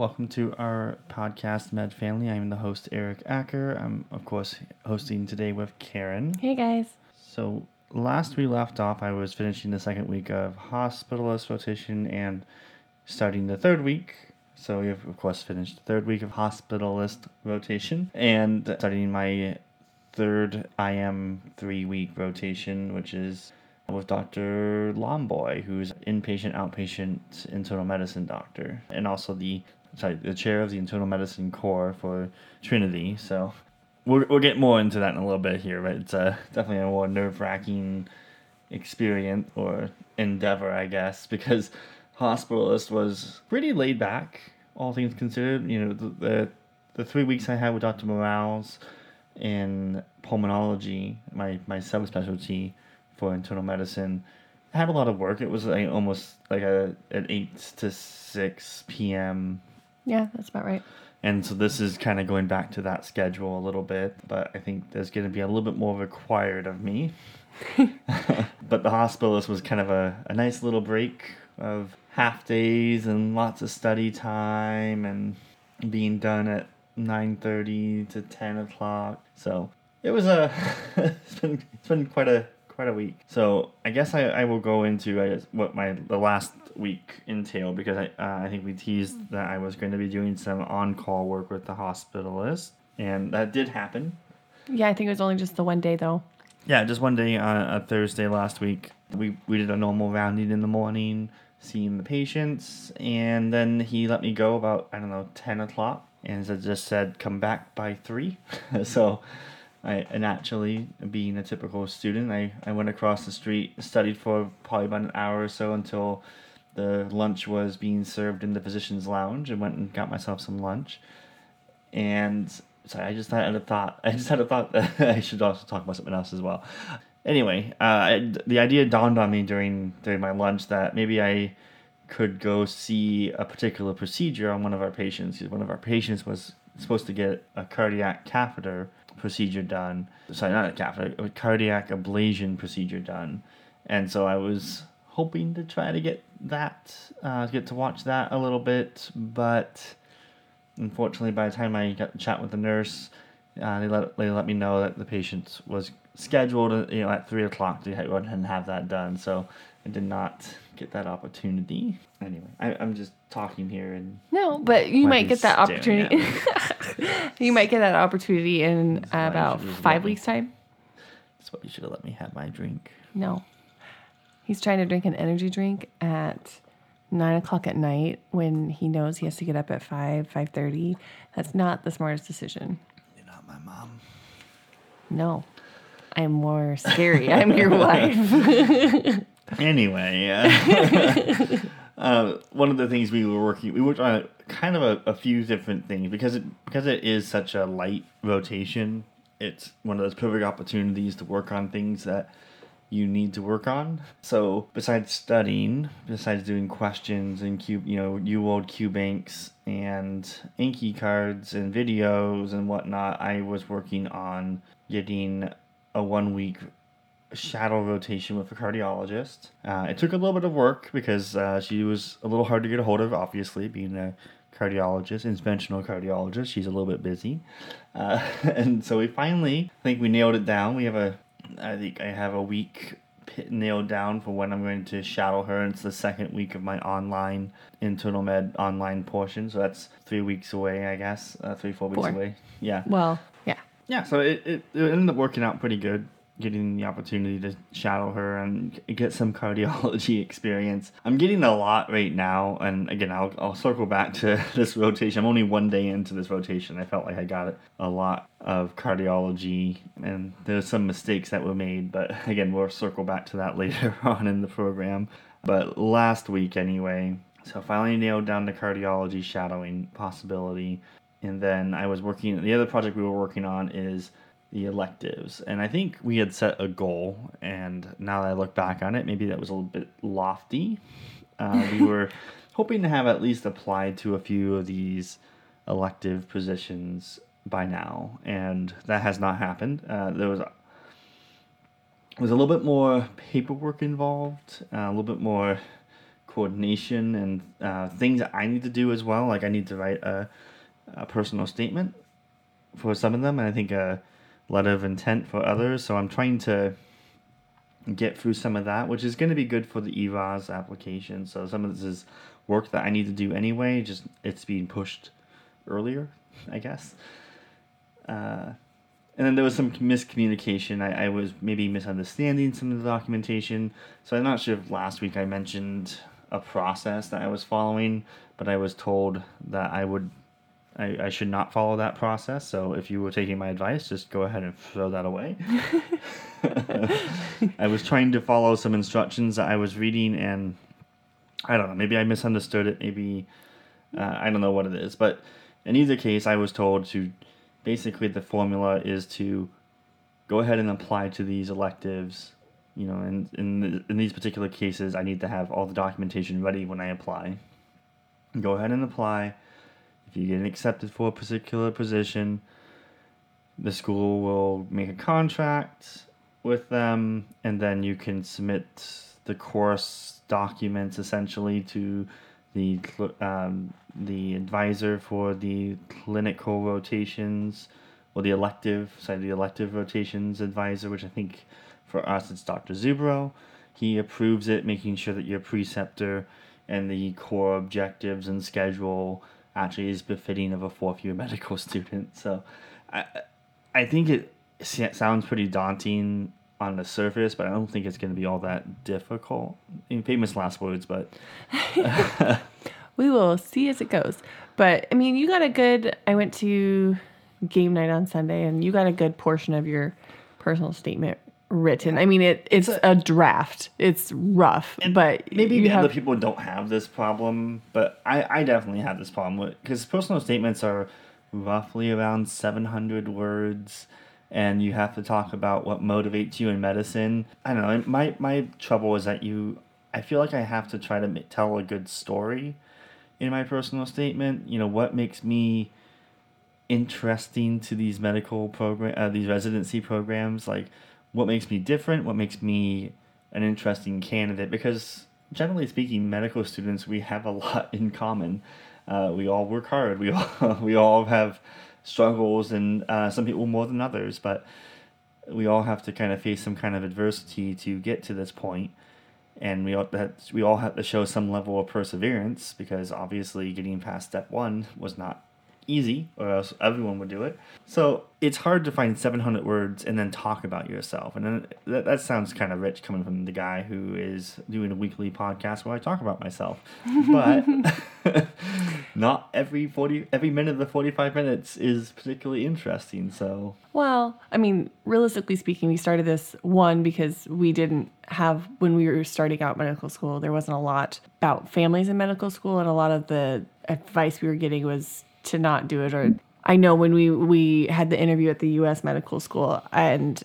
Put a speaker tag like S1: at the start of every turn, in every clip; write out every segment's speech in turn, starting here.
S1: Welcome to our podcast, Med Family. I'm the host, Eric Acker. I'm, of course, hosting today with Karen.
S2: Hey guys.
S1: So, last we left off, I was finishing the second week of hospitalist rotation and starting the third week. So, we have, of course, finished the third week of hospitalist rotation and starting my third IM three week rotation, which is with Dr. Lomboy, who's inpatient, outpatient internal medicine doctor, and also the sorry, the chair of the internal medicine core for Trinity. So we'll, we'll get more into that in a little bit here, but it's uh, definitely a more nerve wracking experience or endeavor, I guess, because hospitalist was pretty laid back, all things considered. You know, the the, the three weeks I had with Dr. Morales in pulmonology, my my subspecialty for internal medicine, had a lot of work. It was like almost like a an eight to six p.m.
S2: Yeah, that's about right.
S1: And so this is kind of going back to that schedule a little bit, but I think there's going to be a little bit more required of me. but the hospitalist was kind of a, a nice little break of half days and lots of study time and being done at 9.30 to 10 o'clock. So it was a, it's been, it's been quite a, quite a week. So I guess I, I will go into I guess, what my the last week entailed because I uh, I think we teased that I was going to be doing some on call work with the hospitalist, and that did happen.
S2: Yeah, I think it was only just the one day though.
S1: Yeah, just one day on a Thursday last week, we we did a normal rounding in the morning, seeing the patients, and then he let me go about I don't know ten o'clock, and just said come back by three. so. I naturally, being a typical student, I, I went across the street, studied for probably about an hour or so until the lunch was being served in the physician's lounge, and went and got myself some lunch. And sorry, I just had a thought. I just had a thought that I should also talk about something else as well. Anyway, uh, I, the idea dawned on me during during my lunch that maybe I could go see a particular procedure on one of our patients. One of our patients was supposed to get a cardiac catheter procedure done. Sorry, not a catheter, a cardiac ablation procedure done. And so I was hoping to try to get that, uh, get to watch that a little bit, but unfortunately, by the time I got to chat with the nurse, uh, they let they let me know that the patient was scheduled, you know, at three o'clock to go ahead and have that done. So I did not get that opportunity. Anyway, I, I'm just talking here and
S2: No, but you
S1: Might
S2: get that opportunity. you might get that opportunity in about five
S1: me-
S2: weeks time.
S1: that's what you should have let me have my drink.
S2: No, he's trying to drink an energy drink at nine o'clock at night when he knows he has to get up at five five thirty. That's not the smartest decision.
S1: You're not my mom.
S2: No, I'm more scary. I'm your wife.
S1: Anyway, uh, uh, one of the things we were working, we worked on kind of a, a few different things because it because it is such a light rotation. It's one of those perfect opportunities to work on things that you need to work on. So besides studying, besides doing questions and Q, you know, UWorld Q banks and Anki cards and videos and whatnot, I was working on getting a one week shadow rotation with a cardiologist. Uh, it took a little bit of work because uh, she was a little hard to get a hold of, obviously, being a cardiologist, interventional cardiologist. She's a little bit busy. Uh, and so we finally, I think we nailed it down. We have a, I think I have a week pit nailed down for when I'm going to shadow her. And it's the second week of my online internal med online portion. So that's three weeks away, I guess. Uh, three, four weeks
S2: Four.
S1: away. Yeah.
S2: well, yeah.
S1: Yeah, so it, it, it ended up working out pretty good, getting the opportunity to shadow her and get some cardiology experience. I'm getting a lot right now, and again, I'll, I'll circle back to this rotation. I'm only one day into this rotation. I felt like I got a lot of cardiology, and there's some mistakes that were made, but again, we'll circle back to that later on in the program. But last week, anyway, So finally nailed down the cardiology shadowing possibility. And then I was working, the other project we were working on is the electives. And I think we had set a goal. And now that I look back on it, maybe that was a little bit lofty. Uh, we were hoping to have at least applied to a few of these elective positions by now. And that has not happened. Uh, there was was a little bit more paperwork involved, uh, a little bit more coordination and uh, things that I need to do as well. Like I need to write a, a personal statement for some of them, and I think a letter of intent for others. So I'm trying to get through some of that, which is going to be good for the ERAS application. So some of this is work that I need to do anyway, just it's being pushed earlier, I guess. Uh, and then there was some miscommunication. I, I was maybe misunderstanding some of the documentation. So I'm not sure if last week I mentioned a process that I was following, but I was told that I would I, I should not follow that process. So if you were taking my advice, just go ahead and throw that away. I was trying to follow some instructions that I was reading, and I don't know, maybe I misunderstood it. Maybe uh, I don't know what it is. But in either case, I was told to basically the formula is to go ahead and apply to these electives you know, in in the, in these particular cases, I need to have all the documentation ready when I apply. Go ahead and apply. If you get accepted for a particular position, the school will make a contract with them, and then you can submit the course documents essentially to the um, the advisor for the clinical rotations or the elective, sorry, the elective rotations advisor, which I think for us, it's Dr. Zubro. He approves it, making sure that your preceptor and the core objectives and schedule actually is befitting of a fourth year medical student. So I, I think it sounds pretty daunting on the surface, but I don't think it's going to be all that difficult. In famous last words, but
S2: we will see as it goes. But I mean, you got a good. I went to game night on Sunday, and you got a good portion of your personal statement written. I mean, it it's, a, a, draft. It's rough, but
S1: maybe have, other people don't have this problem, but I I definitely have this problem because personal statements are roughly around seven hundred words. And you have to talk about what motivates you in medicine. I don't know. My my trouble is that you. I feel like I have to try to tell a good story in my personal statement. You know what makes me interesting to these medical program, uh, these residency programs. Like, what makes me different, what makes me an interesting candidate, because generally speaking, medical students, we have a lot in common. Uh, we all work hard. We all, we all have struggles, and uh, some people more than others, but we all have to kind of face some kind of adversity to get to this point and we all that we all have to show some level of perseverance because obviously getting past step one was not easy, or else everyone would do it. So it's hard to find 700 words and then talk about yourself. And then that, that sounds kind of rich coming from the guy who is doing a weekly podcast where I talk about myself. But not every 40, every minute of the 45 minutes is particularly interesting. So,
S2: well, I mean, realistically speaking, we started this one because we didn't have, when we were starting out medical school, there wasn't a lot about families in medical school. And a lot of the advice we were getting was to not do it or I know when we we had the interview at the US medical school and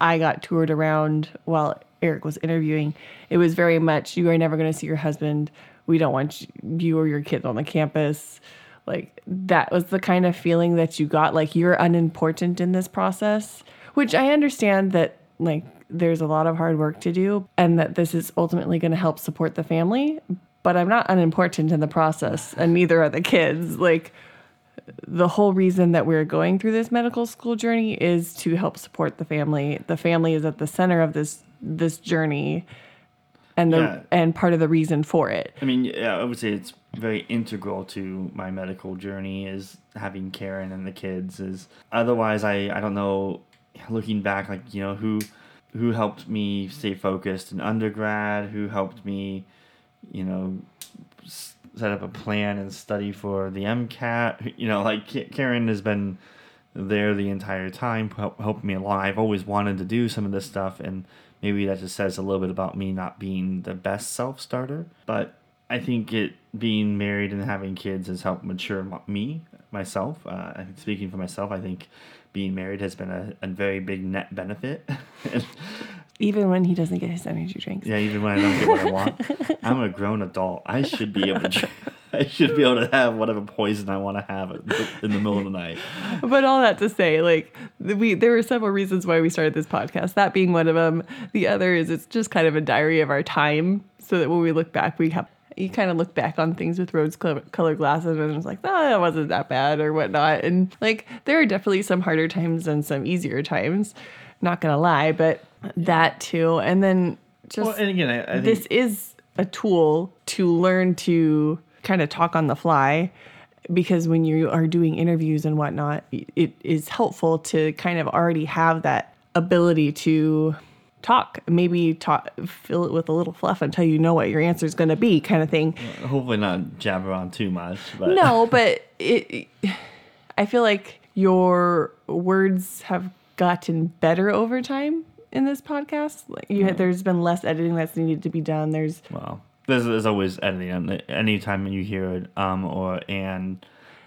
S2: I got toured around while Eric was interviewing. It was very much you are never going to see your husband. We don't want you or your kids on the campus. Like that was the kind of feeling that you got like you're unimportant in this process which I understand that like there's a lot of hard work to do and that this is ultimately going to help support the family but I'm not unimportant in the process and neither are the kids. Like the whole reason that we're going through this medical school journey is to help support the family. The family is at the center of this this journey and the yeah. and part of the reason for it.
S1: I mean, yeah, I would say it's very integral to my medical journey is having Karen and the kids is otherwise I I don't know looking back like, you know, who who helped me stay focused in undergrad, who helped me, you know, set up a plan and study for the MCAT. You know, like Karen has been there the entire time, help, helping me along. I've always wanted to do some of this stuff, and maybe that just says a little bit about me not being the best self starter. But I think it being married and having kids has helped mature me myself. Uh, speaking for myself, I think being married has been a, a very big net benefit.
S2: Even when he doesn't get his energy drinks.
S1: yeah, even when I don't get what I want, I'm a grown adult. I should be able to. dr- I should be able to have whatever poison I want to have in the middle of the night.
S2: But all that to say, like we, there were several reasons why we started this podcast. That being one of them. The other is it's just kind of a diary of our time, so that when we look back, we have you kind of look back on things with rose colored glasses, and it's like, ah, oh, it wasn't that bad or whatnot. And like there are definitely some harder times and some easier times. Not gonna lie, but that too. And then just
S1: Well, and again, I, I
S2: this is a tool to learn to kind of talk on the fly because when you are doing interviews and whatnot, it is helpful to kind of already have that ability to talk, maybe talk, fill it with a little fluff until you know what your answer is going to be, kind of thing.
S1: hopefully not jabber on too much. But
S2: No, but it, I feel like your words have gotten better over time in this podcast. Like you, had, there's been less editing that's needed to be done. There's
S1: Well, there's, there's always editing. Anytime you hear an um or an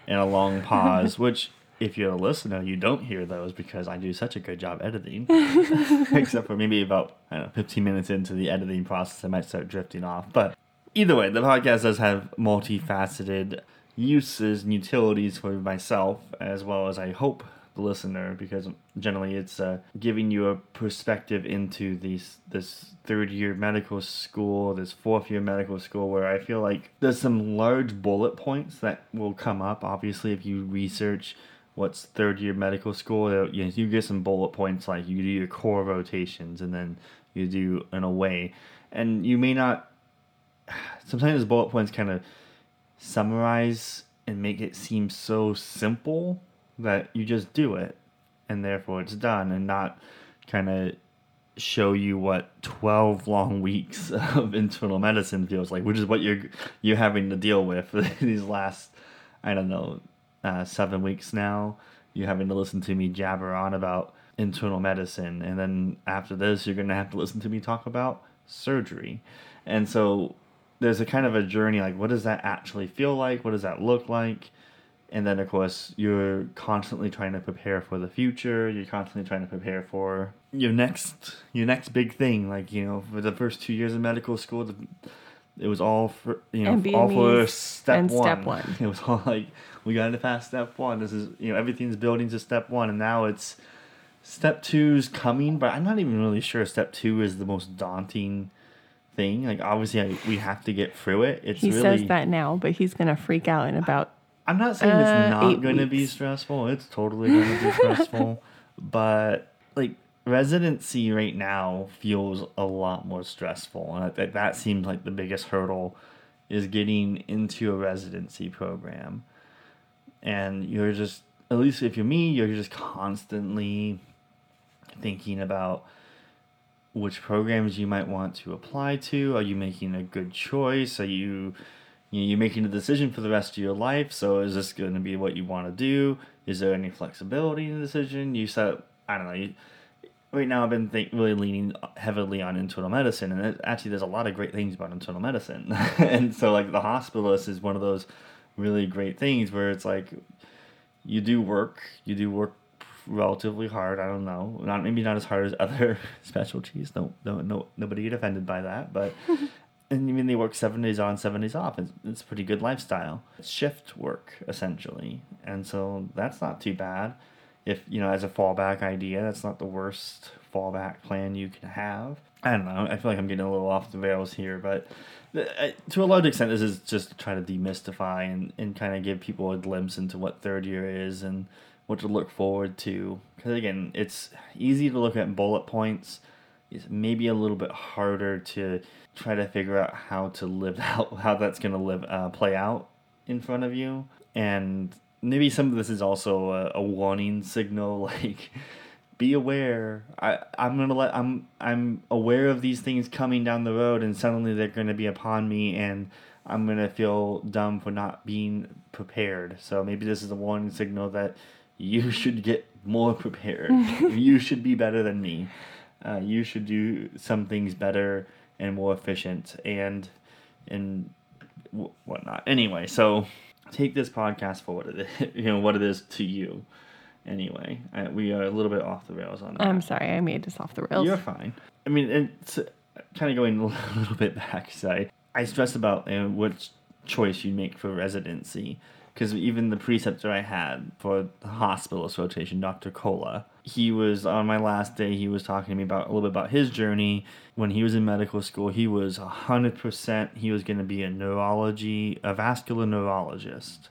S1: and a long pause, which if you're a listener, you don't hear those because I do such a good job editing. Except for maybe about I don't know, 15 minutes into the editing process, I might start drifting off. But either way, the podcast does have multifaceted uses and utilities for myself, as well as I hope the listener, because generally it's uh, giving you a perspective into these this third year medical school, this fourth year medical school, where I feel like there's some large bullet points that will come up. Obviously, if you research what's third year medical school, uh, you, you get some bullet points like you do your core rotations and then you do an away, and you may not. Sometimes bullet points kind of summarize and make it seem so simple that you just do it and therefore it's done and not kind of show you what 12 long weeks of internal medicine feels like which is what you're you're having to deal with these last i don't know uh, seven weeks now. You're having to listen to me jabber on about internal medicine and then after this you're going to have to listen to me talk about surgery. And so there's a kind of a journey like what does that actually feel like? What does that look like and then of course you're constantly trying to prepare for the future. You're constantly trying to prepare for your next your next big thing. Like you know for the first two years of medical school the, it was all for you know all for step
S2: and
S1: one.
S2: step one.
S1: it was all like we got to pass step one. This is you know everything's building to step one. And now it's step two's coming but i'm not even really sure step two is the most daunting thing. Like obviously I, we have to get through it. It's
S2: he
S1: really
S2: says that now, but he's gonna freak out in about
S1: I'm not saying
S2: Uh,
S1: it's not going to be stressful. It's totally going to be stressful. But like residency right now feels a lot more stressful, and think that seems like the biggest hurdle is getting into a residency program. And you're just, at least if you're me, you're just constantly thinking about which programs you might want to apply to. Are you making a good choice? Are you you're making a decision for the rest of your life. So is this going to be what you want to do? Is there any flexibility in the decision? You said I don't know. You, right now, I've been think, really leaning heavily on internal medicine, and it, actually, there's a lot of great things about internal medicine. and so, like the hospitalist is one of those really great things where it's like you do work, you do work relatively hard. I don't know, not maybe not as hard as other specialties. No, no, no, nobody get offended by that, but. and mean they work seven days on, seven days off. It's, it's a pretty good lifestyle. It's shift work essentially, and so that's not too bad. If you know, as a fallback idea, that's not the worst fallback plan you can have. I don't know. I feel like I'm getting a little off the rails here, but uh, to a large extent, this is just to try to demystify and, and kind of give people a glimpse into what third year is and what to look forward to. Because again, it's easy to look at bullet points. Maybe a little bit harder to try to figure out how to live out how that's going to live uh, play out in front of you. And maybe some of this is also a, a warning signal like be aware. I i'm going to let i'm i'm aware of these things coming down the road and suddenly they're going to be upon me and i'm going to feel dumb for not being prepared. So maybe this is a warning signal that you should get more prepared. You should be better than me uh, you should do some things better and more efficient and and w- whatnot. Anyway, so take this podcast for what it is, you know what it is to you. Anyway, I, we are a little bit off the rails on that.
S2: I'm sorry, I made us off the rails.
S1: You're fine. I mean, it's kind of going a little bit back. So I, I stress about which choice you make for residency. Because even the preceptor I had for the hospitalist rotation, Dr. Cola, he was on my last day. He was talking to me about a little bit about his journey when he was in medical school. He was hundred percent. He was going to be a neurology, a vascular neurologist,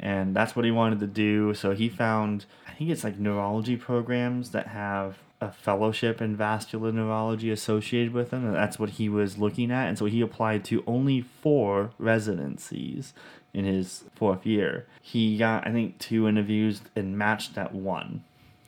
S1: and that's what he wanted to do. So he found, I think it's like neurology programs that have a fellowship in vascular neurology associated with him, and that's what he was looking at. And so he applied to only four residencies in his fourth year. He got, I think, two interviews and matched at one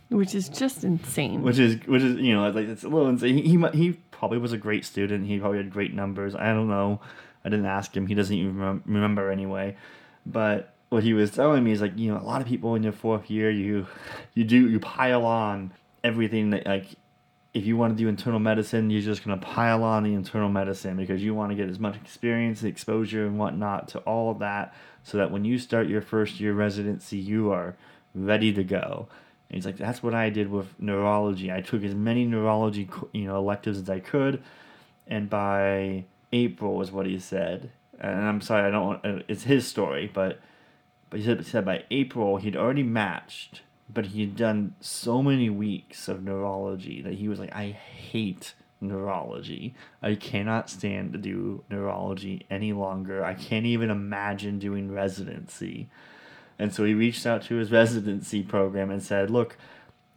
S2: which is just insane.
S1: which is which is you know like it's a little insane. He, he he probably was a great student. He probably had great numbers. I don't know. I didn't ask him. He doesn't even remem- remember anyway. But what he was telling me is like you know a lot of people in your fourth year you you do you pile on everything that like if you want to do internal medicine you're just gonna pile on the internal medicine because you want to get as much experience exposure and whatnot to all of that so that when you start your first year residency you are ready to go and he's like, that's what I did with neurology. I took as many neurology, you know, electives as I could, and by April was what he said. And I'm sorry, I don't. Want, uh, it's his story, but but he said, he said by April he'd already matched, but he had done so many weeks of neurology that he was like, I hate neurology. I cannot stand to do neurology any longer. I can't even imagine doing residency. And so he reached out to his residency program and said, "Look,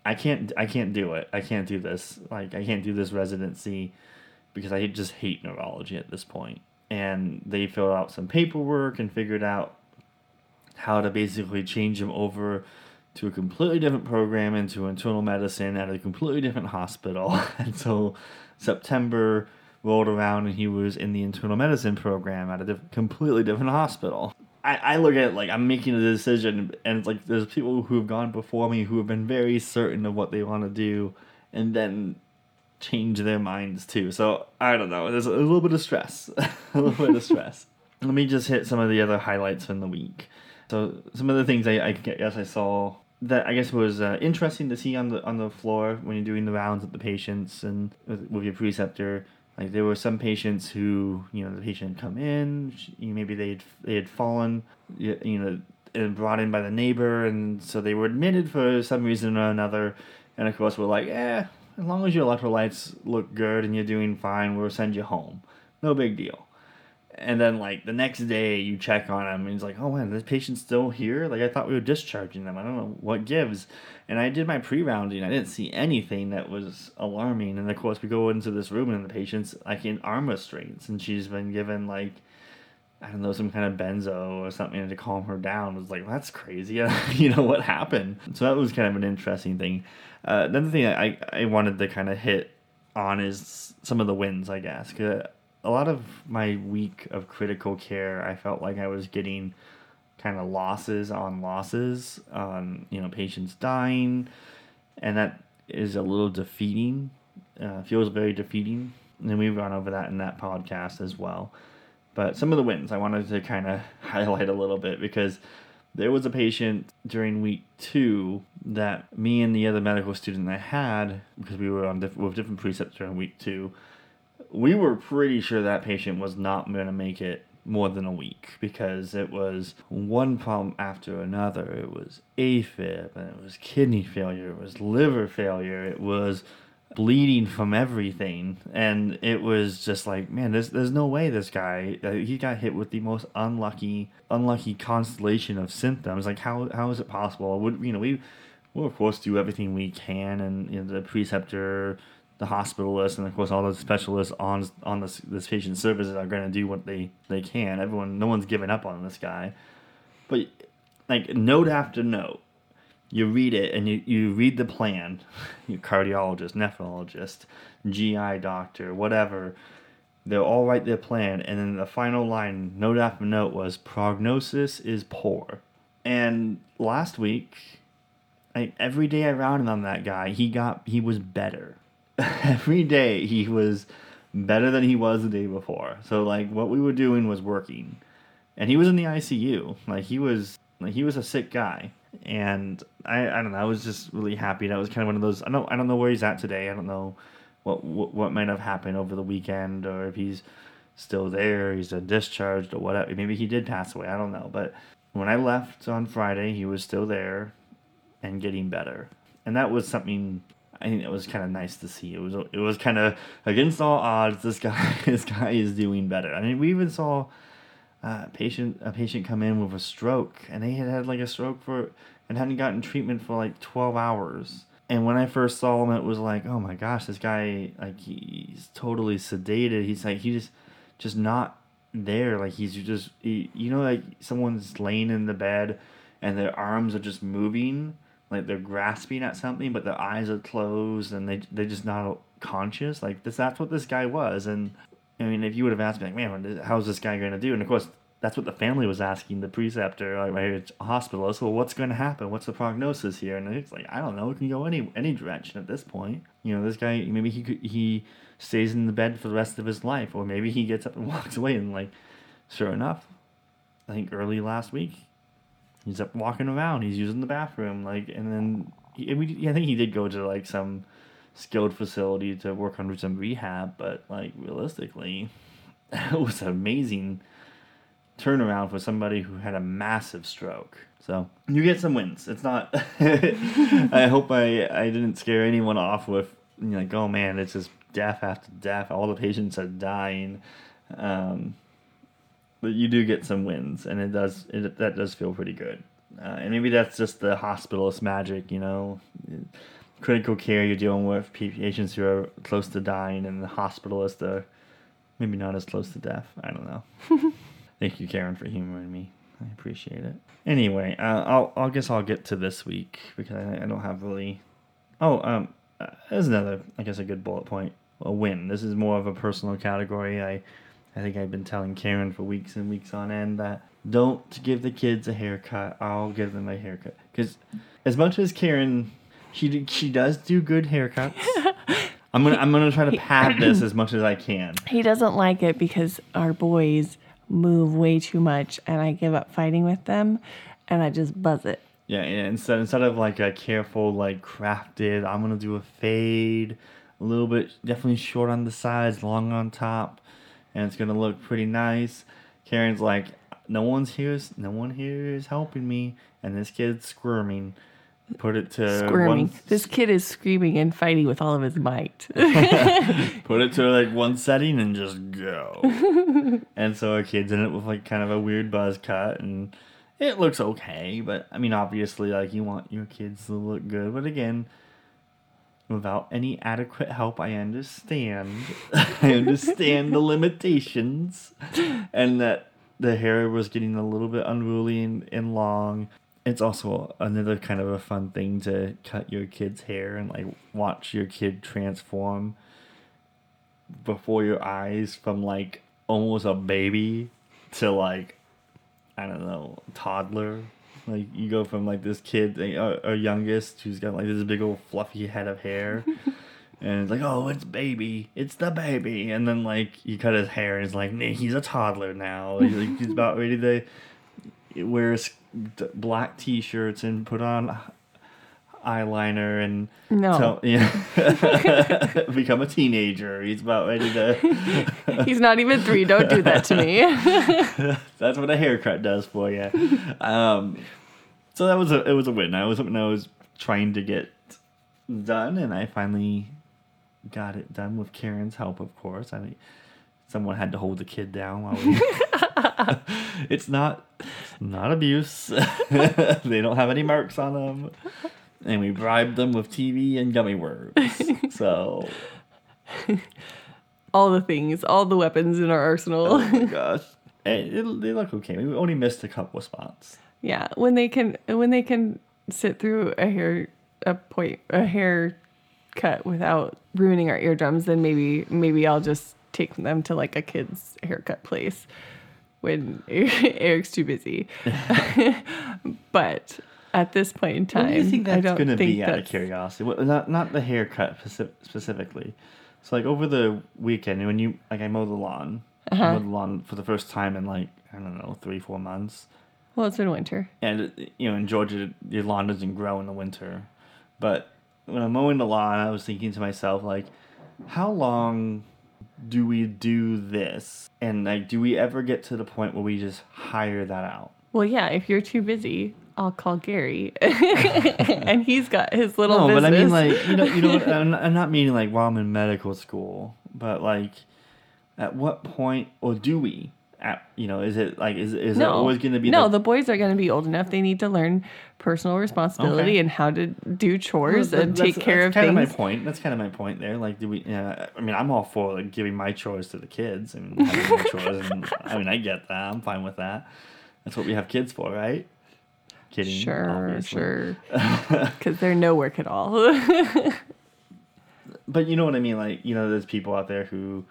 S1: I can't I can't do it. I can't do this. Like I can't do this residency because I just hate neurology at this point." And they filled out some paperwork and figured out how to basically change him over to a completely different program into internal medicine at a completely different hospital. so September rolled around and he was in the internal medicine program at a diff- completely different hospital. I, I look at it like I'm making a decision, and it's like there's people who have gone before me who have been very certain of what they want to do, and then change their minds too. So I don't know. There's a little bit of stress, a little bit of stress. Let me just hit some of the other highlights from the week. So some of the things I, I guess I saw that I guess was uh, interesting to see on the on the floor when you're doing the rounds with the patients and with, with your preceptor. Like there were some patients who, you know, the patient had come in, sh- you know, maybe they'd they had fallen, y- you know, and brought in by the neighbor, and so they were admitted for some reason or another. And of course, we're like, eh, as long as your electrolytes look good and you're doing fine, we'll send you home. No big deal. And then like the next day, you check on him, and he's like, "Oh man, this patient's still here. Like I thought we were discharging them. I don't know what gives." And I did my pre-rounding. I didn't see anything that was alarming. And of course, we go into this room, and the patient's like in arm restraints, and she's been given like I don't know some kind of benzo or something to calm her down. I was like, that's crazy. you know what happened? So that was kind of an interesting thing. Uh, another thing I I wanted to kind of hit on is some of the wins, I guess. 'Cause a lot of my week of critical care, I felt like I was getting kind of losses on losses on you know patients dying, and that is a little defeating. Uh, feels very defeating, and we've gone over that in that podcast as well. But some of the wins I wanted to kind of highlight a little bit because there was a patient during week two that me and the other medical student I had because we were on diff- with different precepts during week two we were pretty sure that patient was not going to make it more than a week because it was one problem after another. It was AFib, and it was kidney failure, it was liver failure, it was bleeding from everything, and it was just like, man, there's there's no way this guy uh, he got hit with the most unlucky unlucky constellation of symptoms. Like how how is it possible? Would you know we we'll of course do everything we can, and you know, the preceptor the hospitalist and of course all the specialists on on this this patient services are going to do what they they can. Everyone, no one's giving up on this guy, but like note after note, you read it and you, you read the plan. You cardiologist, nephrologist, GI doctor, whatever. They'll all write their plan, and then the final line, note after note, was prognosis is poor. And last week, like every day I rounded on that guy, he got he was better. every day he was better than he was the day before. So like what we were doing was working, and he was in the ICU. Like he was like he was a sick guy, and I I don't know. I was just really happy. That was kind of one of those. I don't I don't know where he's at today. I don't know what what, what might have happened over the weekend or if he's still there. He's been discharged or whatever. Maybe he did pass away. I don't know. But when I left on Friday, he was still there and getting better, and that was something I think it was kind of nice to see. It was it was kind of against all odds. This guy this guy is doing better. I mean, we even saw uh, a patient a patient come in with a stroke, and they had had like a stroke for and hadn't gotten treatment for like twelve hours. And when I first saw him, it was like, oh my gosh, this guy like he's totally sedated. He's like he just just not there. Like he's just he, you know like someone's laying in the bed and their arms are just moving like they're grasping at something, but their eyes are closed and they they're just not conscious. Like this, that's what this guy was. And I mean, if you would have asked me, like, man, how's this guy going to do? And of course, that's what the family was asking the preceptor, like my hospitalist. Well, what's going to happen? What's the prognosis here? And it's like I don't know. It can go any any direction at this point. You know, this guy maybe he could, he stays in the bed for the rest of his life, or maybe he gets up and walks away. And like, sure enough, I think early last week he's up walking around. He's using the bathroom, like, and then he, I think he did go to like some skilled facility to work under some rehab, but like realistically, it was an amazing turnaround for somebody who had a massive stroke. So you get some wins. It's not. I hope I I didn't scare anyone off with you know, like oh man, it's just death after death. All the patients are dying. Um, you do get some wins, and it does it that does feel pretty good. Uh, and maybe that's just the hospitalist magic, you know. Critical care, you're dealing with patients who are close to dying, and the hospitalists are maybe not as close to death. I don't know. Thank you, Karen, for humoring me. I appreciate it. Anyway, uh, I'll I guess I'll get to this week because I, I don't have really. Oh, um, uh, there's another I guess a good bullet point. A win. This is more of a personal category. I I think I've been telling Karen for weeks and weeks on end that don't give the kids a haircut. I'll give them a haircut because as much as Karen, she she does do good haircuts. I'm gonna I'm gonna try to pad this as much as I can.
S2: He doesn't like it because our boys move way too much, and I give up fighting with them, and I just buzz it.
S1: Yeah, instead instead of like a careful like crafted, I'm gonna do a fade, a little bit definitely short on the sides, long on top and it's gonna look pretty nice. Karen's like, no one's here. No one here is helping me, and this kid's squirming. Put it to
S2: squirming. One, this kid is screaming and fighting with all of his might.
S1: Put it to like one setting and just go. and so our kid's in it with like kind of a weird buzz cut, and it looks okay. But I mean, obviously, like you want your kids to look good. But again, without any adequate help. I understand. I understand the limitations and that the hair was getting a little bit unruly and, and long. It's also another kind of a fun thing to cut your kid's hair and like watch your kid transform before your eyes from like almost a baby to like I don't know, toddler like you go from like this kid, our, our youngest, who's got like this big old fluffy head of hair, and it's like, oh, it's baby, it's the baby, and then like you cut his hair, and it's like, nah, he's a toddler now. He's, like, he's about ready to wear black t-shirts and put on eyeliner and
S2: no. Tell,
S1: yeah, become a teenager. He's about ready to.
S2: He's not even three. Don't do that to me.
S1: That's what a haircut does for you. Um, so that was a it was a win. I was something I was trying to get done, and I finally got it done with Karen's help, of course. I mean, someone had to hold the kid down while we. it's not not abuse. they don't have any marks on them, and we bribed them with TV and gummy worms. So.
S2: all the things, all the weapons in our arsenal.
S1: Oh my gosh. Hey, it, they look okay. We only missed a couple of spots.
S2: Yeah, when they can when they can sit through a hair a point a hair cut without ruining our eardrums, then maybe maybe I'll just take them to like a kid's haircut place when Eric's too busy. but at this point in time, what do
S1: you think that's going to be out of curiosity? Not not the haircut specifically, So like over the weekend when you like I mowed the lawn, I
S2: Uh-huh.
S1: mowed the lawn for the first time in like I don't know three four months,
S2: Well, it's been winter.
S1: and you know in Georgia your lawn doesn't grow in the winter, but when I'm mowing the lawn, I was thinking to myself like, how long do we do this, and like do we ever get to the point where we just hire that out?
S2: Well, yeah, if you're too busy, I'll call Gary, and he's got his little
S1: No,
S2: business.
S1: but I mean like you know you know I'm, I'm not meaning like while I'm in medical school, but like at what point or do we? You know, is it like is is it always going to be
S2: no.
S1: the,
S2: The boys are going to be old enough; they need to learn personal responsibility
S1: Okay.
S2: and how to do chores
S1: That-
S2: and take care
S1: that's
S2: of
S1: kind of my point. That's kind of my point there. Like, do we? Yeah, I mean, I'm all for like giving my chores to the kids and having chores. And I mean, I get that. I'm fine with that. That's what we have kids for, right? Kidding.
S2: Sure,
S1: obviously.
S2: sure. Because they're no work at all.
S1: But you know what I mean? Like, you know, there's people out there who,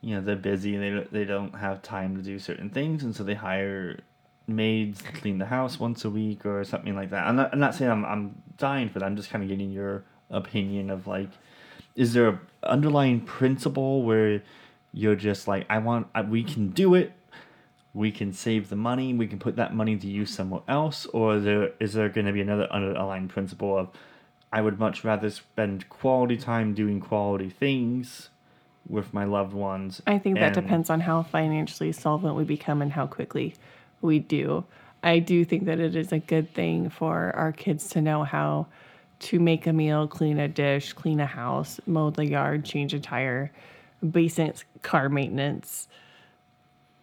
S1: you know, they're busy and they don't, they don't have time to do certain things, and so they hire maids to clean the house once a week or something like that. I'm not, I'm not saying I'm, I'm dying for that. I'm just kind of getting your opinion of like, is there a underlying principle where you're just like, I want, I, we can do it. We can save the money. We can put that money to use somewhere else, or is there is there going to be another underlying principle of I would much rather spend quality time doing quality things with my loved ones.
S2: I think that
S1: and-
S2: depends on how financially solvent we become and how quickly we do. I do think that it is a good thing for our kids to know how to make a meal, clean a dish, clean a house, mow the yard, change a tire, basic car maintenance,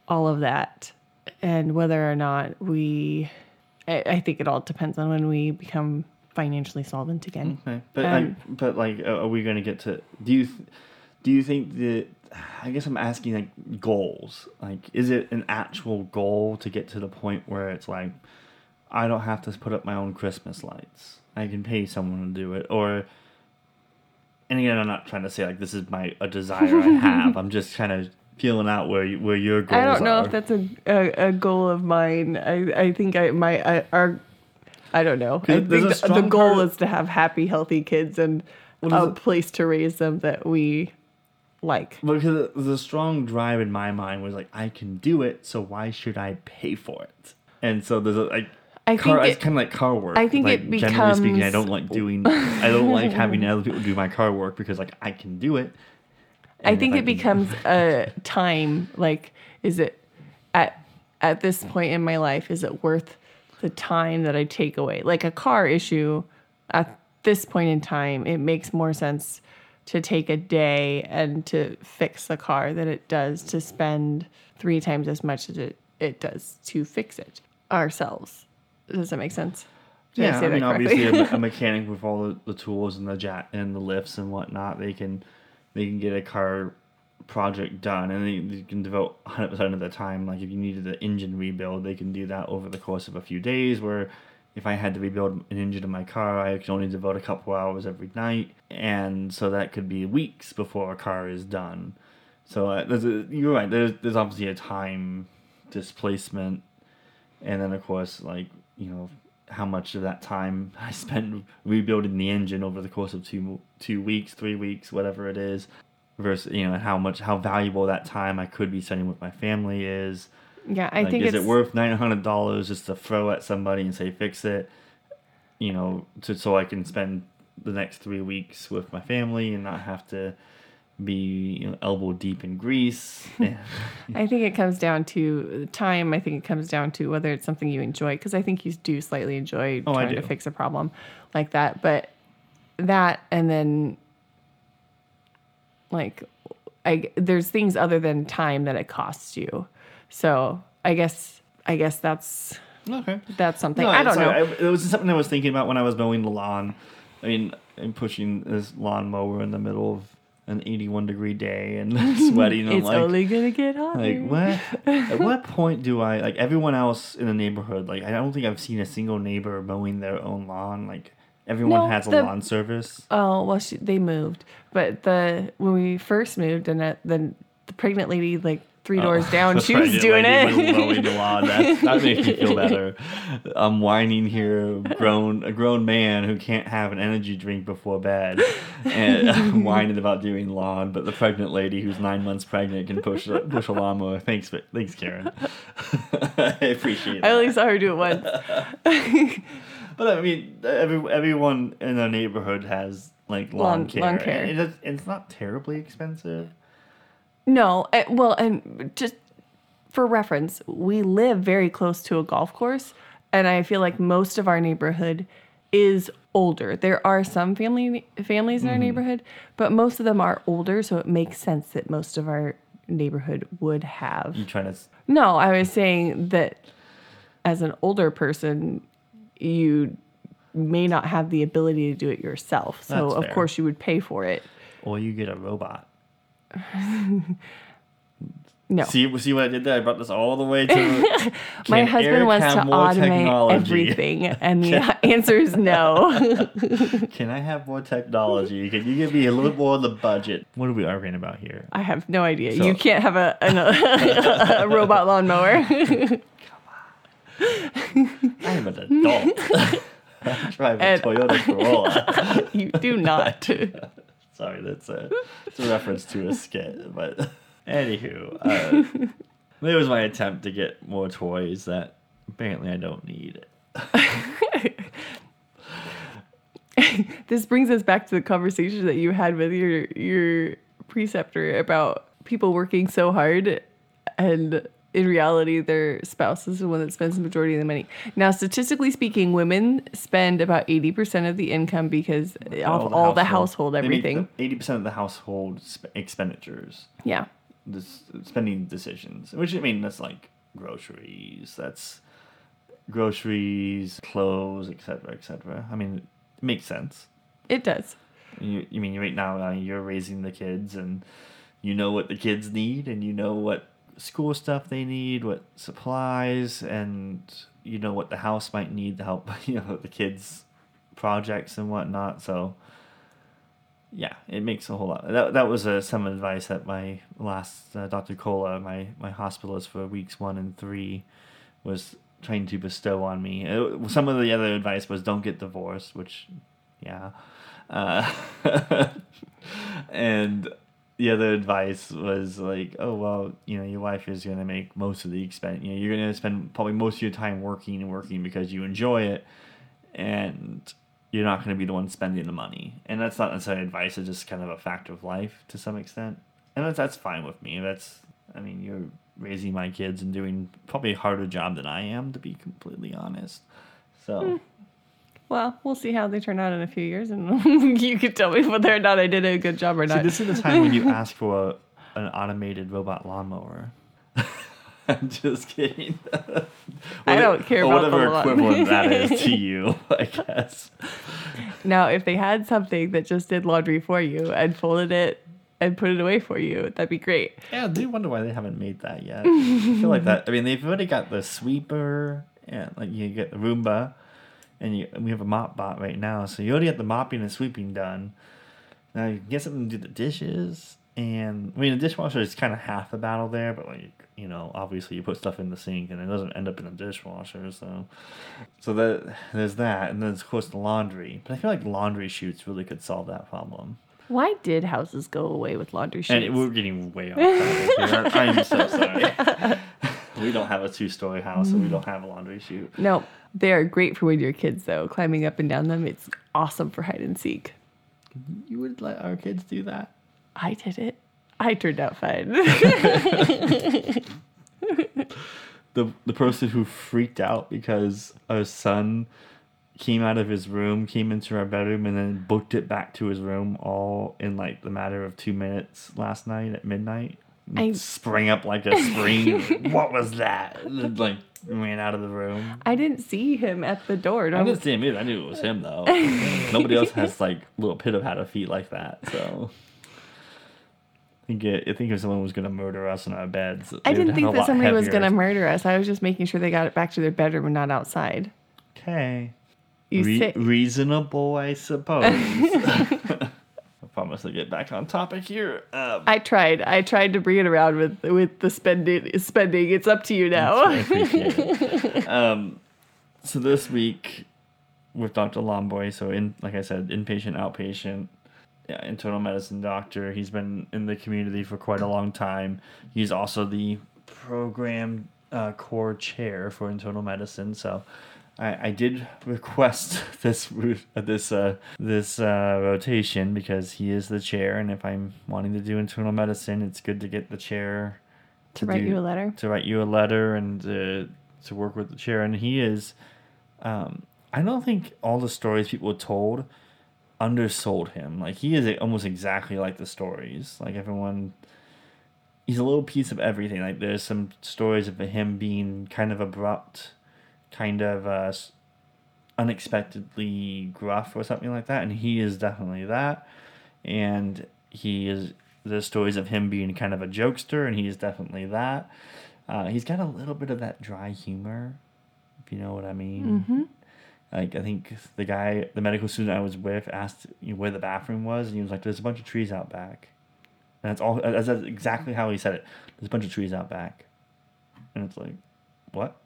S2: all of that. And whether or not we, I, I think it all depends on when we become financially solvent again.
S1: Okay, but
S2: Um,
S1: like, but like, are we going to get to? Do you, th- do you think that? I guess I'm asking like goals. Like, is it an actual goal to get to the point where it's like, I don't have to put up my own Christmas lights. I can pay someone to do it, or. And again, I'm not trying to say like this is my a desire I have. I'm just kind of feeling out where you, where your goals
S2: I don't know
S1: are.
S2: if that's a, a, a goal of mine. I, I think I my I, our I don't know. I think the, the goal
S1: part-
S2: is to have happy, healthy kids and a
S1: it?
S2: place to raise them that we like.
S1: Because the strong drive in my mind was like, I can do it, so why should I pay for it? And so there's a like,
S2: I
S1: car,
S2: think
S1: it's kind of like car work.
S2: I think
S1: like,
S2: it
S1: generally speaking, I don't like doing, I don't like having other people do my car work because like I can do it.
S2: I think
S1: if
S2: it
S1: can-
S2: becomes a time like is it at at this point in my life is it worth the time that I take away? Like a car issue at this point in time, it makes more sense to take a day and to fix the car than it does to spend three times as much as it, it does to fix it ourselves. Does that make sense? Did
S1: Yeah, I,
S2: say
S1: mean, obviously, a, a mechanic with all the, the tools and the jack and the lifts and whatnot, they can they can get a car project done, and they, they can devote 100 percent of the time. Like if you needed an engine rebuild, they can do that over the course of a few days. Where if I had to rebuild an engine in my car, I can only devote a couple hours every night, and so that could be weeks before a car is done. So uh, there's a, you're right. There's there's obviously a time displacement, and then of course like you know how much of that time I spent rebuilding the engine over the course of two two weeks, three weeks, whatever it is, versus you know how much how valuable that time I could be spending with my family is.
S2: Yeah, I
S1: like,
S2: think
S1: is
S2: it's
S1: it worth nine hundred dollars just to throw at somebody and say fix it? You know, to so I can spend the next three weeks with my family and not have to be you know, elbow deep in grease.
S2: I think it comes down to time. I think it comes down to whether it's something you enjoy, because I think you do slightly enjoy
S1: Oh,
S2: trying to fix a problem like that. But that, and then like, I there's things other than time that it costs you. So I guess I guess that's
S1: okay.
S2: that's something
S1: No,
S2: I don't know.
S1: I, it was something I was thinking about when I was mowing the lawn. I mean, I'm pushing this lawnmower in the middle of an 81 degree day and sweating.
S2: It's
S1: like,
S2: only gonna get hotter.
S1: like what? At what point do I like everyone else in the neighborhood? Like, I don't think I've seen a single neighbor mowing their own lawn. Like, everyone
S2: No,
S1: has a
S2: the-
S1: lawn service.
S2: Oh well, she, they moved, but the when we first moved, and then the pregnant lady like three doors oh,
S1: down.
S2: She was
S1: right,
S2: doing it.
S1: mowing the lawn. That, that makes me feel better. I'm whining here, grown a grown man who can't have an energy drink before bed, and I'm whining about doing lawn. But the pregnant lady who's nine months pregnant can push a- push a lawnmower. Thanks, thanks, Karen. I appreciate
S2: it.
S1: I
S2: only saw her do it once.
S1: But I mean, every, everyone in our neighborhood has like lawn,
S2: Lawn-
S1: care.
S2: lawn care.
S1: and It is, it's not terribly expensive.
S2: No, eh, well, and just for reference, we live very close to a golf course, and I feel like most of our neighborhood is older. There are some family families
S1: Mm-hmm.
S2: in our neighborhood, but most of them are older, so it makes sense that most of our neighborhood would have.
S1: You trying to
S2: No, I was saying that as an older person, you may not have the ability to do it yourself. So of course you would pay for it.
S1: or you get a robot.
S2: No.
S1: See, see what I did there? I brought this all the way to.
S2: My husband wants to automate
S1: technology?
S2: everything, and the answer is no.
S1: Can I have more technology? Can you give me a little more of the budget? What are we arguing about here?
S2: I have no idea.
S1: So-
S2: you can't have a, an, a robot lawnmower. Come on.
S1: I am an adult. I drive a
S2: And-
S1: Toyota Corolla.
S2: you do not.
S1: Sorry, that's a, it's a reference to a skit. But anywho, uh, it was my attempt to get more toys that apparently I don't need.
S2: this brings us back to the conversation that you had with your your preceptor about people working so hard and in reality their spouse is the one that spends the majority of the money now statistically speaking women spend about 80% of the income because of all the household everything
S1: Eighty percent of the household sp- expenditures,
S2: yeah
S1: this spending decisions. Which I mean, that's like groceries. That's groceries, clothes, etc., etc. I mean, it makes sense.
S2: it does
S1: You, you mean right now uh, you're raising the kids and you know what the kids need and you know what school stuff they need, what supplies, and you know what the house might need to help you know the kids' projects and whatnot. So yeah, it makes a whole lot. That that was uh, some advice that my last uh, Dr. Cola, my my hospitalist for weeks one and three, was trying to bestow on me. Uh, some of the other advice was don't get divorced, which yeah. Uh, and the other advice was like, oh well, you know, your wife is gonna make most of the expense. You know, you're gonna spend probably most of your time working and working because you enjoy it, and you're not gonna be the one spending the money. And that's not necessarily advice; it's just kind of a fact of life to some extent. And that's that's fine with me. That's, I mean, you're raising my kids and doing probably a harder job than I am, to be completely honest. So. Hmm.
S2: Well we'll see how they turn out in a few years and you can tell me whether or not i did a good job or not.
S1: See, this is the time when you ask for a, an automated robot lawnmower. I'm just kidding.
S2: I don't care about the
S1: whatever equivalent that is to you, I guess.
S2: Now, if they had something that just did laundry for you and folded it and put it away for you, that'd be great.
S1: Yeah, I do wonder why they haven't made that yet. I feel like that. I mean, they've already got the sweeper and like you get the Roomba, and you we have a mop bot right now, so you already have the mopping and sweeping done. Now you can get something to do the dishes, and I mean the dishwasher is kind of half the battle there, but like you know, obviously you put stuff in the sink and it doesn't end up in the dishwasher, so so that there's that, and then of course the laundry. But I feel like laundry chutes really could solve that problem.
S2: Why did houses go away with laundry sheets?
S1: And we're getting way off topic. I'm so sorry. we don't have a two story house, so we don't have a laundry chute.
S2: no, they are great for when you're kids, though. Climbing up and down them, it's awesome for hide and seek.
S1: You would let our kids do that?
S2: I did it. I turned out fine.
S1: The the person who freaked out because our son came out of his room, came into our bedroom, and then booked it back to his room all in like the matter of two minutes last night at midnight.
S2: I-
S1: sprang up like a spring. what was that? Like ran out of the room.
S2: I didn't see him at the door.
S1: I didn't see him either. I knew it was him though. Nobody else has like little pitter patter feet like that. So I think it, I think if someone was gonna murder us in our beds,
S2: I didn't think that somebody was going to murder us. I was just making sure they got it back to their bedroom and not outside.
S1: Okay.
S2: You
S1: Re-
S2: say
S1: reasonable, I suppose. promise to get back on topic here. Um,
S2: I tried. I tried to bring it around with with the spending. Spending. It's up to you now.
S1: it. um, so this week with Dr. Lomboy, so in like I said, inpatient, outpatient, yeah, internal medicine doctor. He's been in the community for quite a long time. He's also the program uh, core chair for internal medicine. So I, I did request this uh, this uh, this uh, rotation because he is the chair, and if I'm wanting to do internal medicine, it's good to get the chair
S2: to write
S1: do-
S2: you a letter.
S1: to write you a letter and to, to work with the chair. And he is, um, I don't think all the stories people told undersold him. Like he is almost exactly like the stories. Like everyone, he's a little piece of everything. Like there's some stories of him being kind of abrupt, kind of uh, unexpectedly gruff or something like that, and he is definitely that. And he is the stories of him being kind of a jokester, and he is definitely that. Uh, he's got a little bit of that dry humor, if you know what I mean.
S2: Mm-hmm.
S1: Like I think the guy, the medical student I was with, asked you know, where the bathroom was, and he was like, "There's a bunch of trees out back." And that's all. That's that's exactly how he said it. There's a bunch of trees out back, and it's like, what?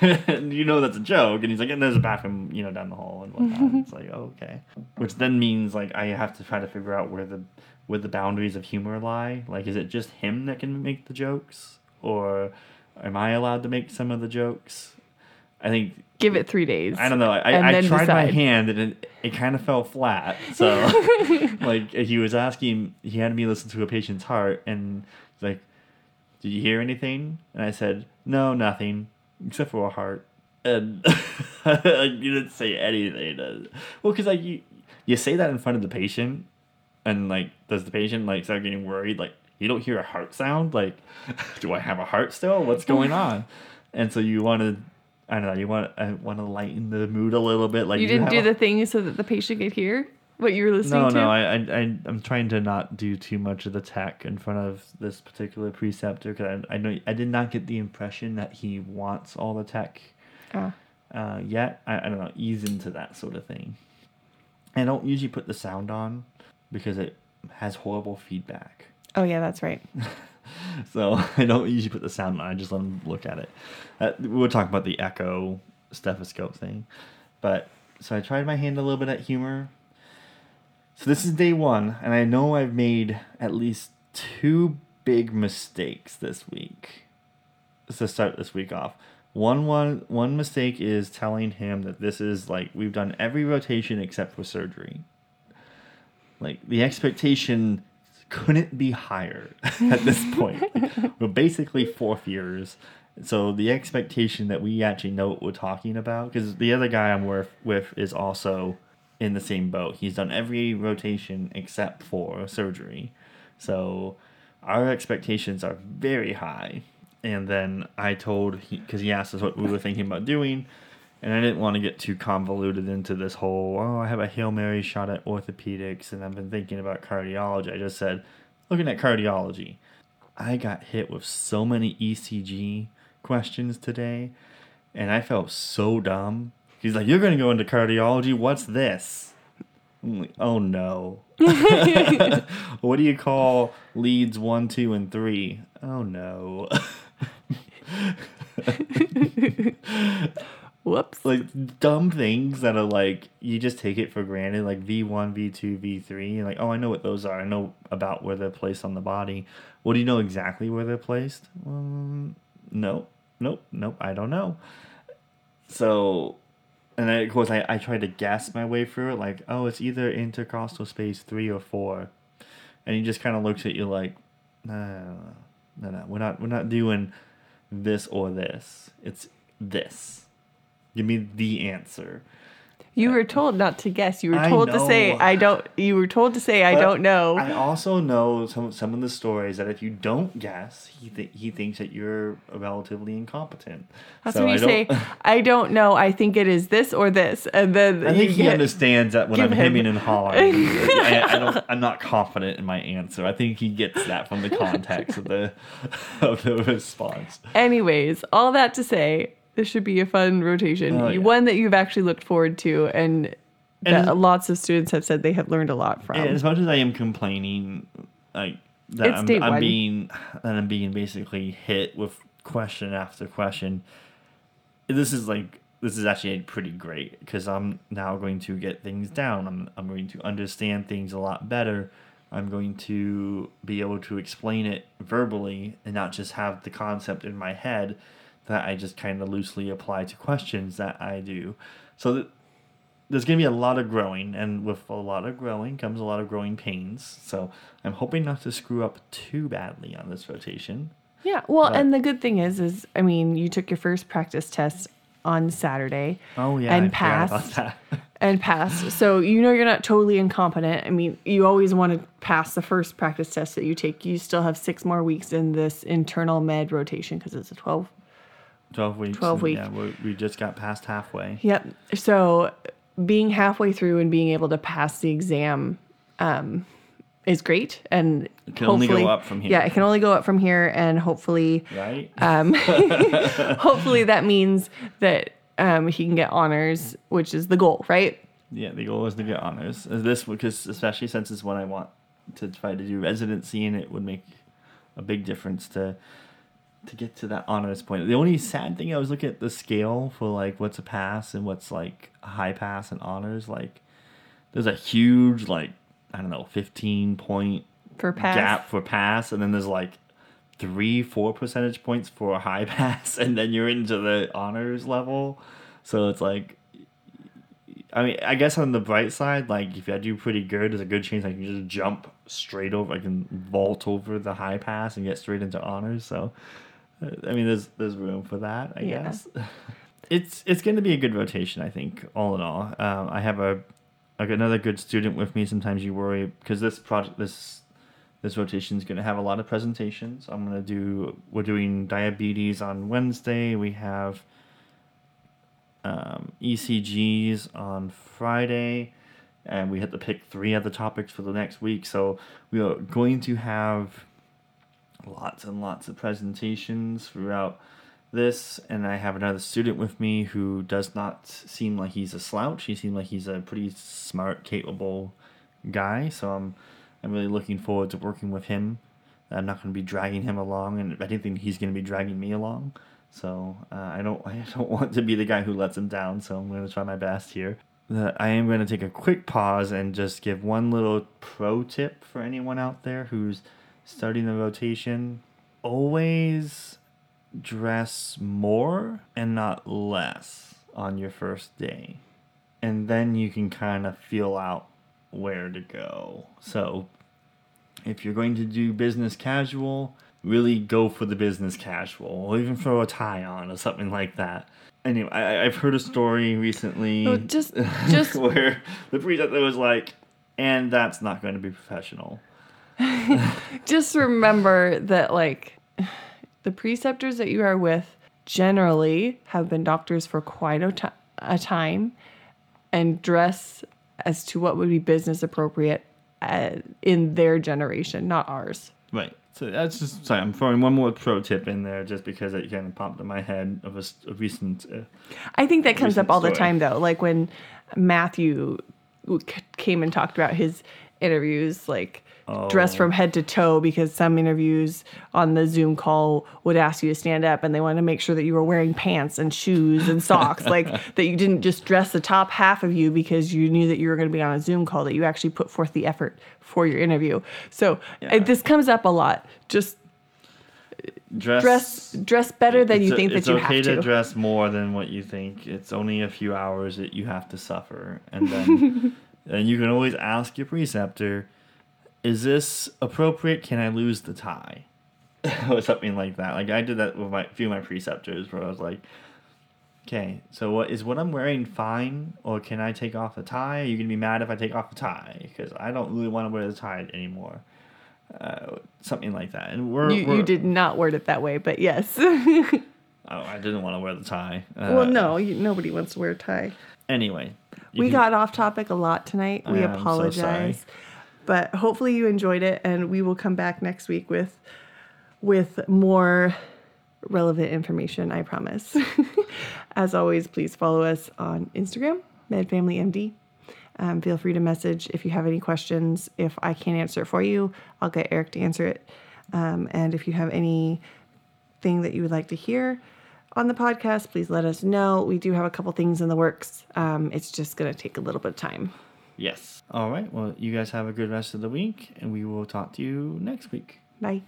S1: And you know that's a joke, and he's like, "And there's a bathroom, you know, down the hall and whatnot." it's like, oh, okay, which then means like I have to try to figure out where the where the boundaries of humor lie. Like, is it just him that can make the jokes, or am I allowed to make some of the jokes? I think
S2: Give it three days.
S1: I don't know. I, I tried my hand and it, it kind of fell flat. So, like, he was asking, he had me listen to a patient's heart, and he's like, "Did you hear anything?" And I said, "No, nothing, except for a heart." And like, you didn't say anything. Well, because like you, you say that in front of the patient, and like, does the patient like start getting worried? Like, you don't hear a heart sound. Like, do I have a heart still? What's going on? And so you want to. I don't know. You want uh, I want to lighten the mood a little bit. Like
S2: you didn't
S1: have
S2: do
S1: a-
S2: the thing so that the patient could hear what you were listening
S1: no,
S2: to.
S1: no. I, I, I, I'm trying to not do too much of the tech in front of this particular preceptor because I, I know I did not get the impression that he wants all the tech
S2: Ah.
S1: uh, yet. I, I don't know. Ease into that sort of thing. I don't usually put the sound on because it has horrible feedback.
S2: Oh yeah, that's right.
S1: So I don't usually put the sound on. I just let them look at it. Uh, we were talking about the echo stethoscope thing, but so I tried my hand a little bit at humor. So this is day one, and I know I've made at least two big mistakes this week. To start this week off, one one one mistake is telling him that this is like we've done every rotation except for surgery. Like the expectation couldn't be higher at this point. we're basically fourth years. So the expectation that we actually know what we're talking about, because the other guy I'm with, with is also in the same boat. He's done every rotation except for surgery. So our expectations are very high. And then I told, because he, asked us what we were thinking about doing, and I didn't want to get too convoluted into this whole, oh, I have a Hail Mary shot at orthopedics and I've been thinking about cardiology. I just said, looking at cardiology. I got hit with so many ECG questions today and I felt so dumb. He's like, You're going to go into cardiology? What's this? Like, Oh no. what do you call leads one, two, and three? Oh no.
S2: Whoops.
S1: like dumb things that are like you just take it for granted like v1 v2 v3 and like oh i know what those are i know about where they're placed on the body well do you know exactly where they're placed um, no nope nope i don't know so and then of course I, I tried to guess my way through it like oh it's either intercostal space three or four. And he just kind of looks at you like no no, no no we're not we're not doing this or this. It's this. Give me the answer.
S2: You were told not to guess. You were
S1: I
S2: told to say. I don't. You were told to say I
S1: But
S2: don't know.
S1: I also know some some of the stories that if you don't guess, he th- he thinks that you're relatively incompetent.
S2: That's
S1: So
S2: when you
S1: I
S2: say
S1: don't-
S2: I don't know. I think it is this or this, and then
S1: I
S2: you
S1: think he
S2: get-
S1: understands that when
S2: give
S1: I'm
S2: him-
S1: hemming and hawing, I, I don't, I'm not confident in my answer. I think he gets that from the context of the of the response.
S2: Anyways, all that to say, this should be a fun rotation.
S1: Oh, yeah.
S2: One that you've actually looked forward to, and
S1: And-
S2: that lots of students have said they have learned a lot from.
S1: As much as I am complaining, like that
S2: It's
S1: I'm, I'm being that I'm being basically hit with question after question. This is like this is actually pretty great because I'm now going to get things down. I'm I'm going to understand things a lot better. I'm going to be able to explain it verbally and not just have the concept in my head that I just kind of loosely apply to questions that I do. So th- there's going to be a lot of growing, and with a lot of growing comes a lot of growing pains. So I'm hoping not to screw up too badly on this rotation.
S2: yeah. Well,
S1: But-
S2: and the good thing is, is I mean, you took your first practice test on Saturday.
S1: Oh yeah,
S2: and
S1: I
S2: passed. and passed. So you know you're not totally incompetent. I mean, you always want to pass the first practice test that you take. You still have six more weeks in this internal med rotation because it's a 12.
S1: Twelve weeks.
S2: 12 weeks.
S1: Yeah, we we just got past halfway.
S2: Yep. So being halfway through and being able to pass the exam um, is great. And it
S1: can only go up from here.
S2: Yeah, it can only go up from here. And hopefully,
S1: Right.
S2: um, hopefully that means that um, he can get honors, which is the goal, right?
S1: Yeah, the goal is to get honors. Uh, This because especially since it's what I want to try to do residency, and it would make a big difference to to get to that honors point. The only sad thing I was looking at the scale for like what's a pass and what's like a high pass and honors. Like there's a huge like I don't know fifteen point
S2: For pass.
S1: gap for pass, and then there's like three, four percentage points for a high pass, and then you're into the honors level. So it's like, I mean, I guess on the bright side, like if I do pretty good, there's a good chance I can just jump straight over. I can vault over the high pass and get straight into honors. So, I mean, there's there's room for that, I
S2: Yeah.
S1: guess. It's it's going to be a good rotation, I think. All in all, um, I have a like another good student with me. Sometimes you worry because this project this this rotation is going to have a lot of presentations. I'm going to do we're doing diabetes on Wednesday. We have um, ECGs on Friday, and we had to pick three other topics for the next week. So we are going to have lots and lots of presentations throughout this and i have another student with me who does not seem like he's a slouch. He seems like he's a pretty smart capable guy so i'm i'm really looking forward to working with him. I'm not going to be dragging him along and if anything he's going to be dragging me along. So uh, i don't i don't want to be the guy who lets him down so i'm going to try my best here. I am going to take a quick pause and just give one little pro tip for anyone out there who's starting the rotation. Always dress more and not less on your first day. And then you can kind of feel out where to go. So, if you're going to do business casual, really go for the business casual, or even throw a tie on or something like that. Anyway, I, I've heard a story recently
S2: Oh, just- just-
S1: where the preceptor was like, and that's not going to be professional.
S2: just remember that like the preceptors that you are with generally have been doctors for quite a, time and dress as to what would be business appropriate uh, in their generation not ours
S1: Right. So that's just sorry. I'm throwing one more pro tip in there just because it kind of popped in my head of a, a recent. Uh,
S2: i think that comes up all the time though like when matthew came and talked about his interviews like
S1: Oh.
S2: from head to toe because some interviews on the zoom call would ask you to stand up and they wanted to make sure that you were wearing pants and shoes and socks like that you didn't just dress the top half of you because you knew that you were going to be on a zoom call that you actually put forth the effort for your interview so
S1: Yeah.
S2: it, this comes up a lot just
S1: dress.
S2: dress dress better than you
S1: o-
S2: think that you
S1: okay
S2: have to, It's okay
S1: to dress more than what you think. It's only a few hours that you have to suffer, and then and you can always ask your preceptor, "Is this appropriate? Can I lose the tie?" or something like that. Like I did that with my few of my preceptors, where I was like, "Okay, so what is what I'm wearing fine, or can I take off the tie? Are you gonna be mad if I take off the tie? Because I don't really want to wear the tie anymore." Uh, something like that, and we're,
S2: you,
S1: we're
S2: you did not word it that way but yes
S1: Oh, I didn't want to wear the tie. Uh,
S2: well no you, nobody wants to wear a tie
S1: Anyway,
S2: we
S1: can-
S2: got off topic a lot tonight. We
S1: I
S2: apologize. But hopefully you enjoyed it and we will come back next week with with more relevant information, I promise. As always, please follow us on Instagram, MedFamilyMD, Um, feel free to message if you have any questions. If I can't answer it for you, I'll get Eric to answer it. Um, and if you have anything that you would like to hear on the podcast, please let us know. We do have a couple things in the works. Um, it's just going to take a little bit of time.
S1: Yes. All right. Well, you guys have a good rest of the week, and we will talk to you next week.
S2: Bye.